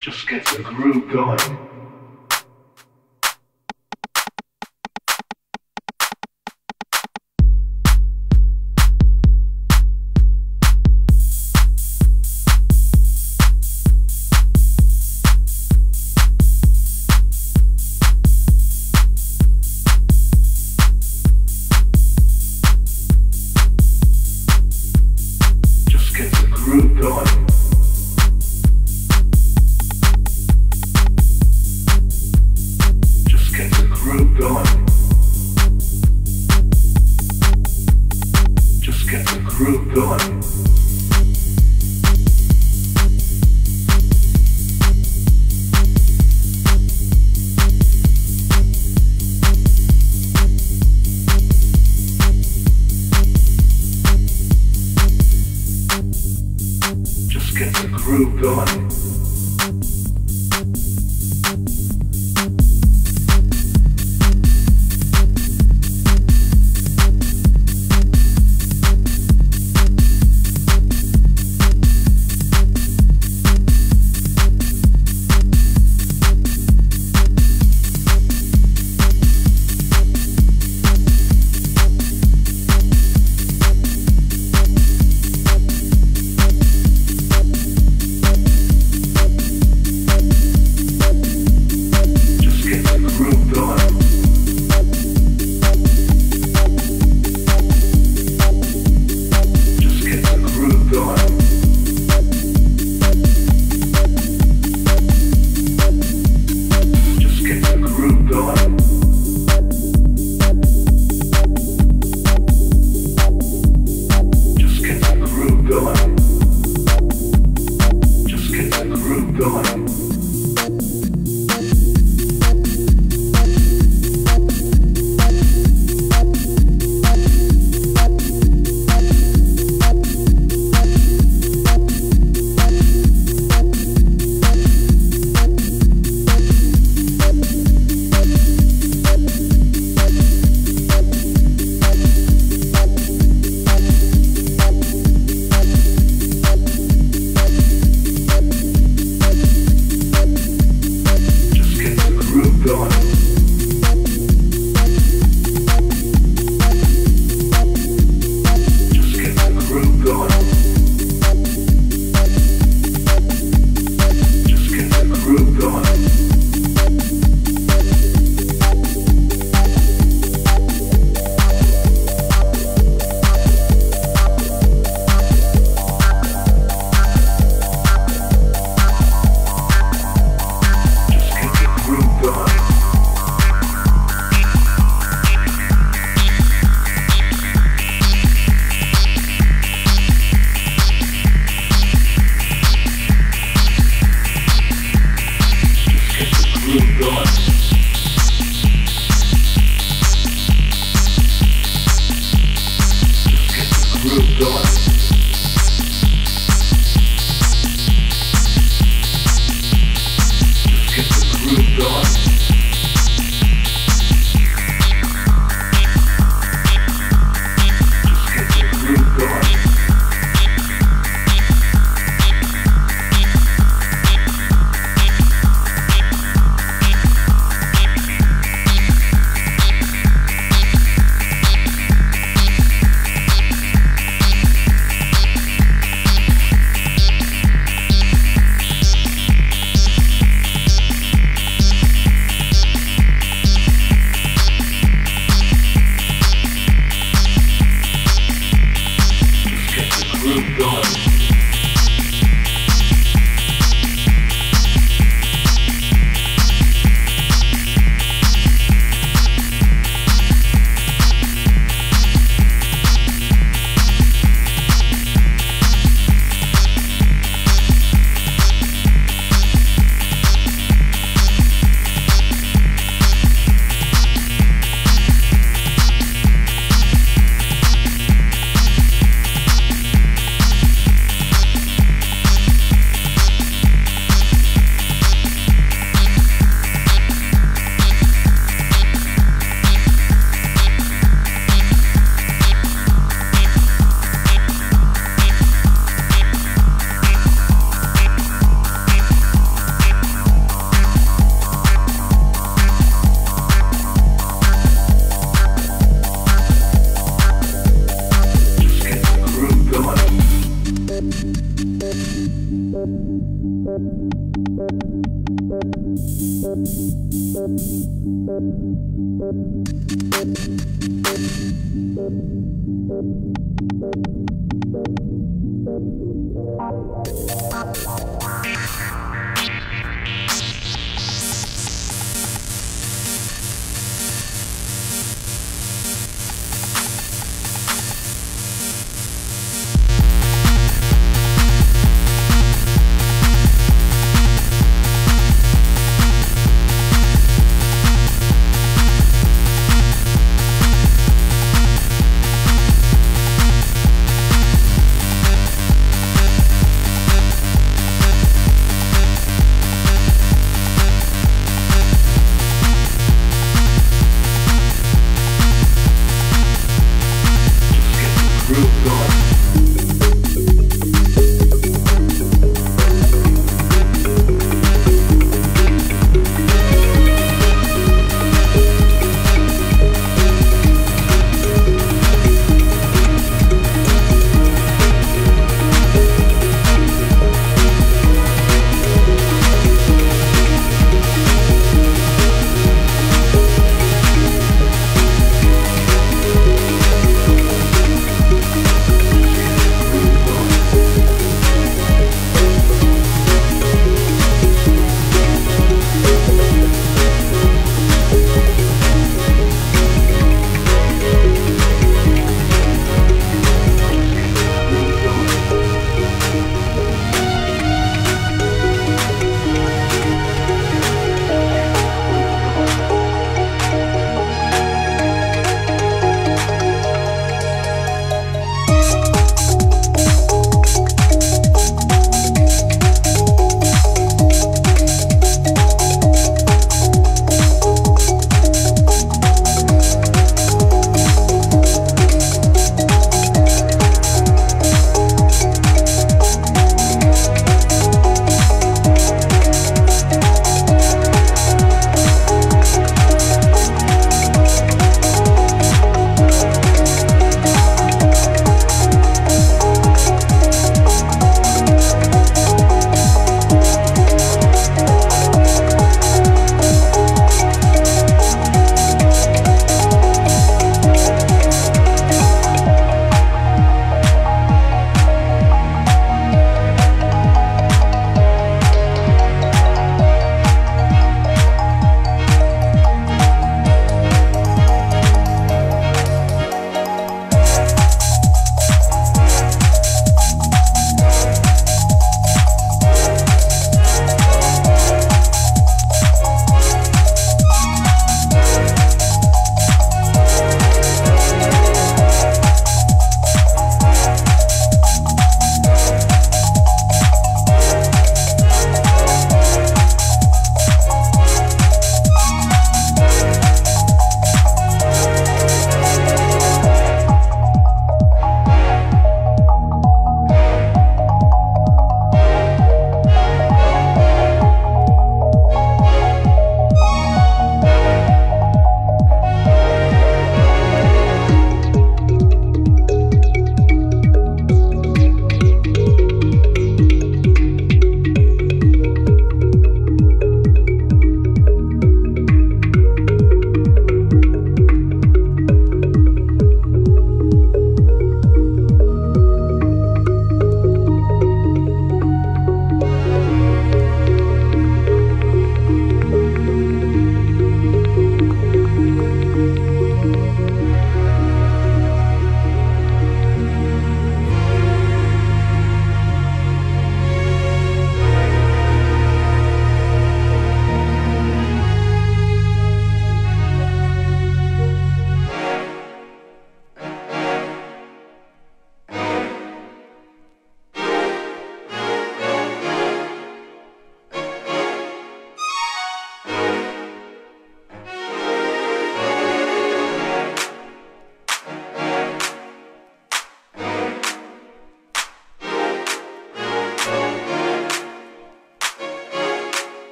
Just get the groove going.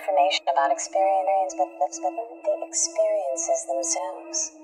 Information about experience, but, the experiences themselves.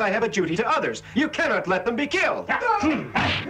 I have a duty to others. You cannot let them be killed. Hmm.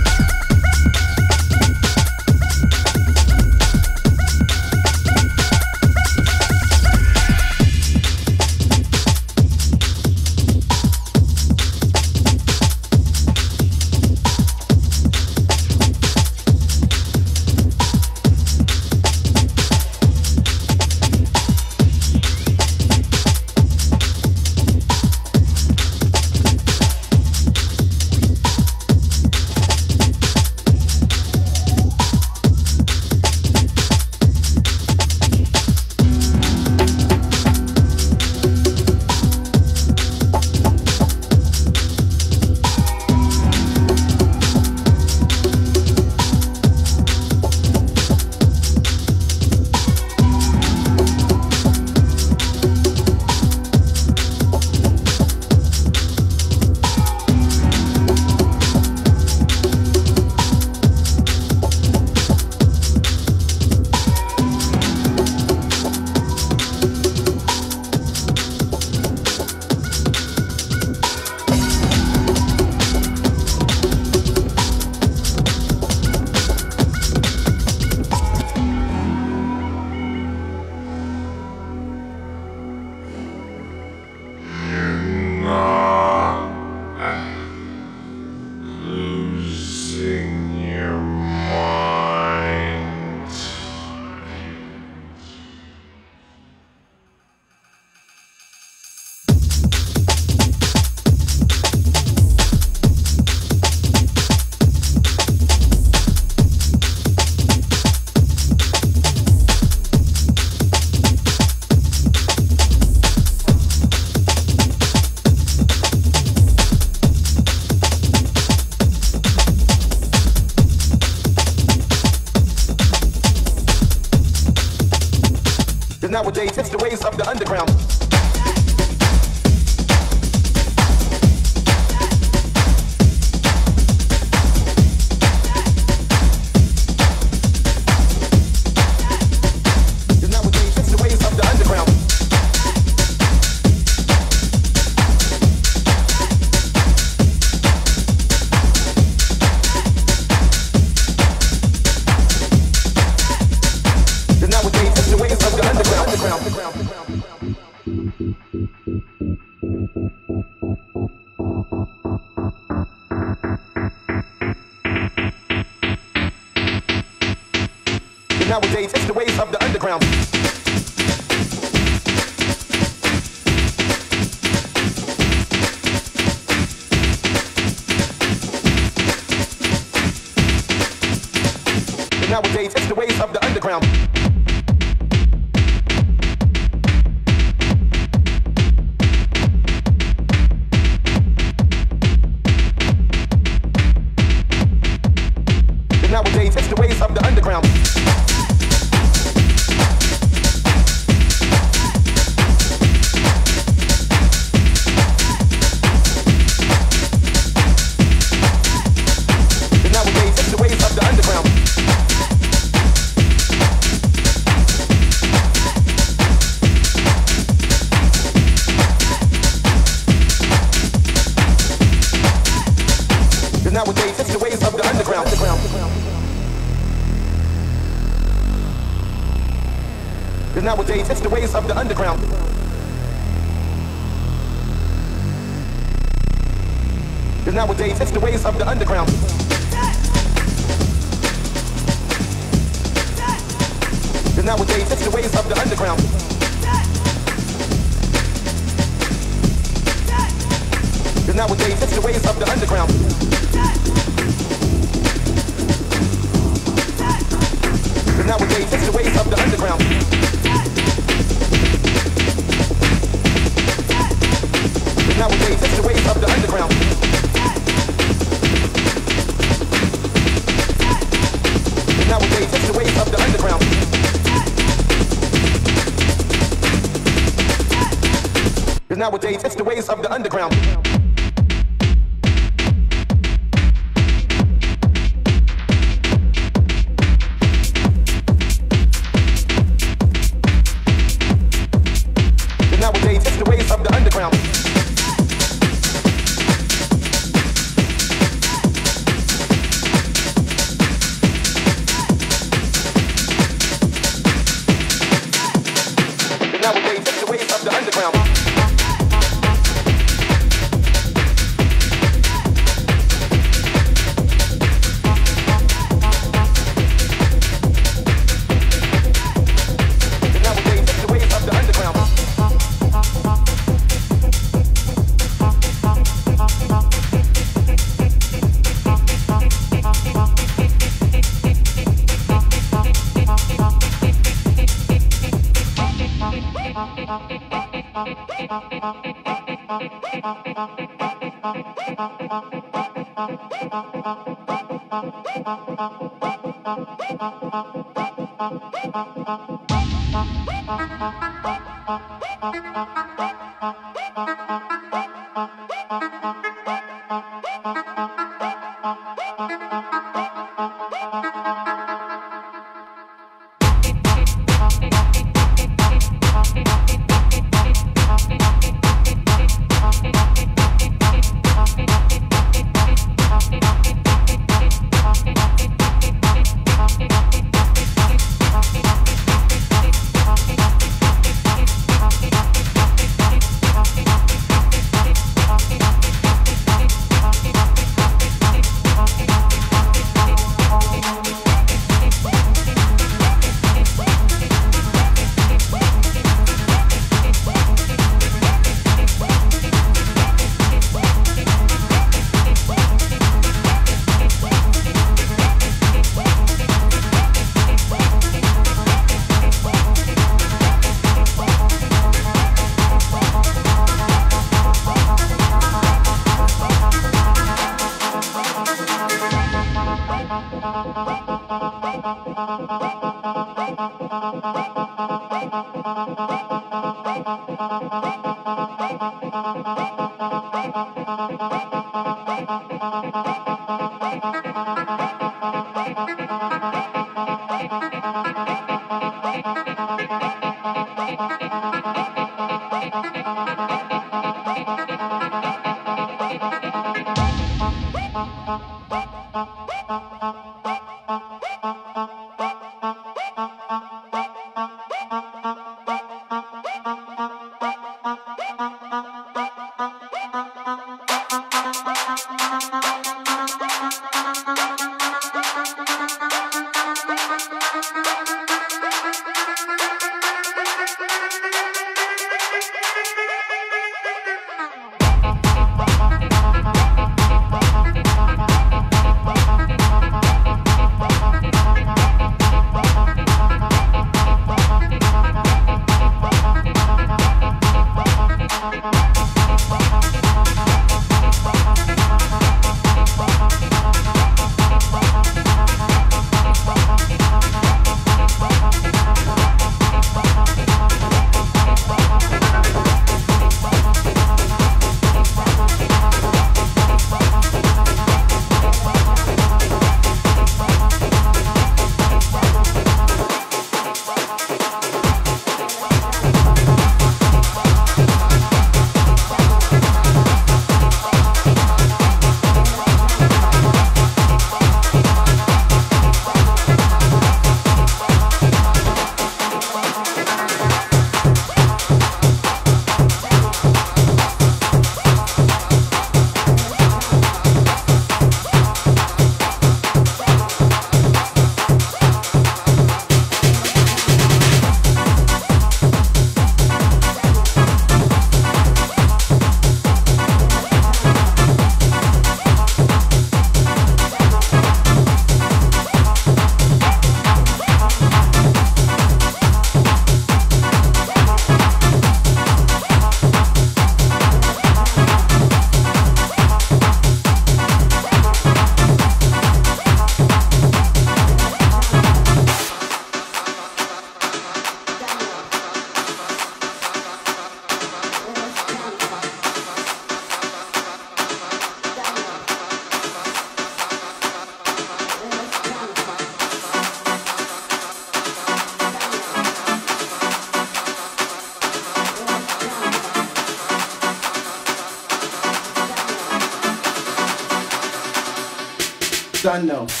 Done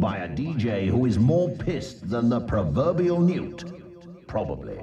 by a DJ who is more pissed than the proverbial newt. Probably.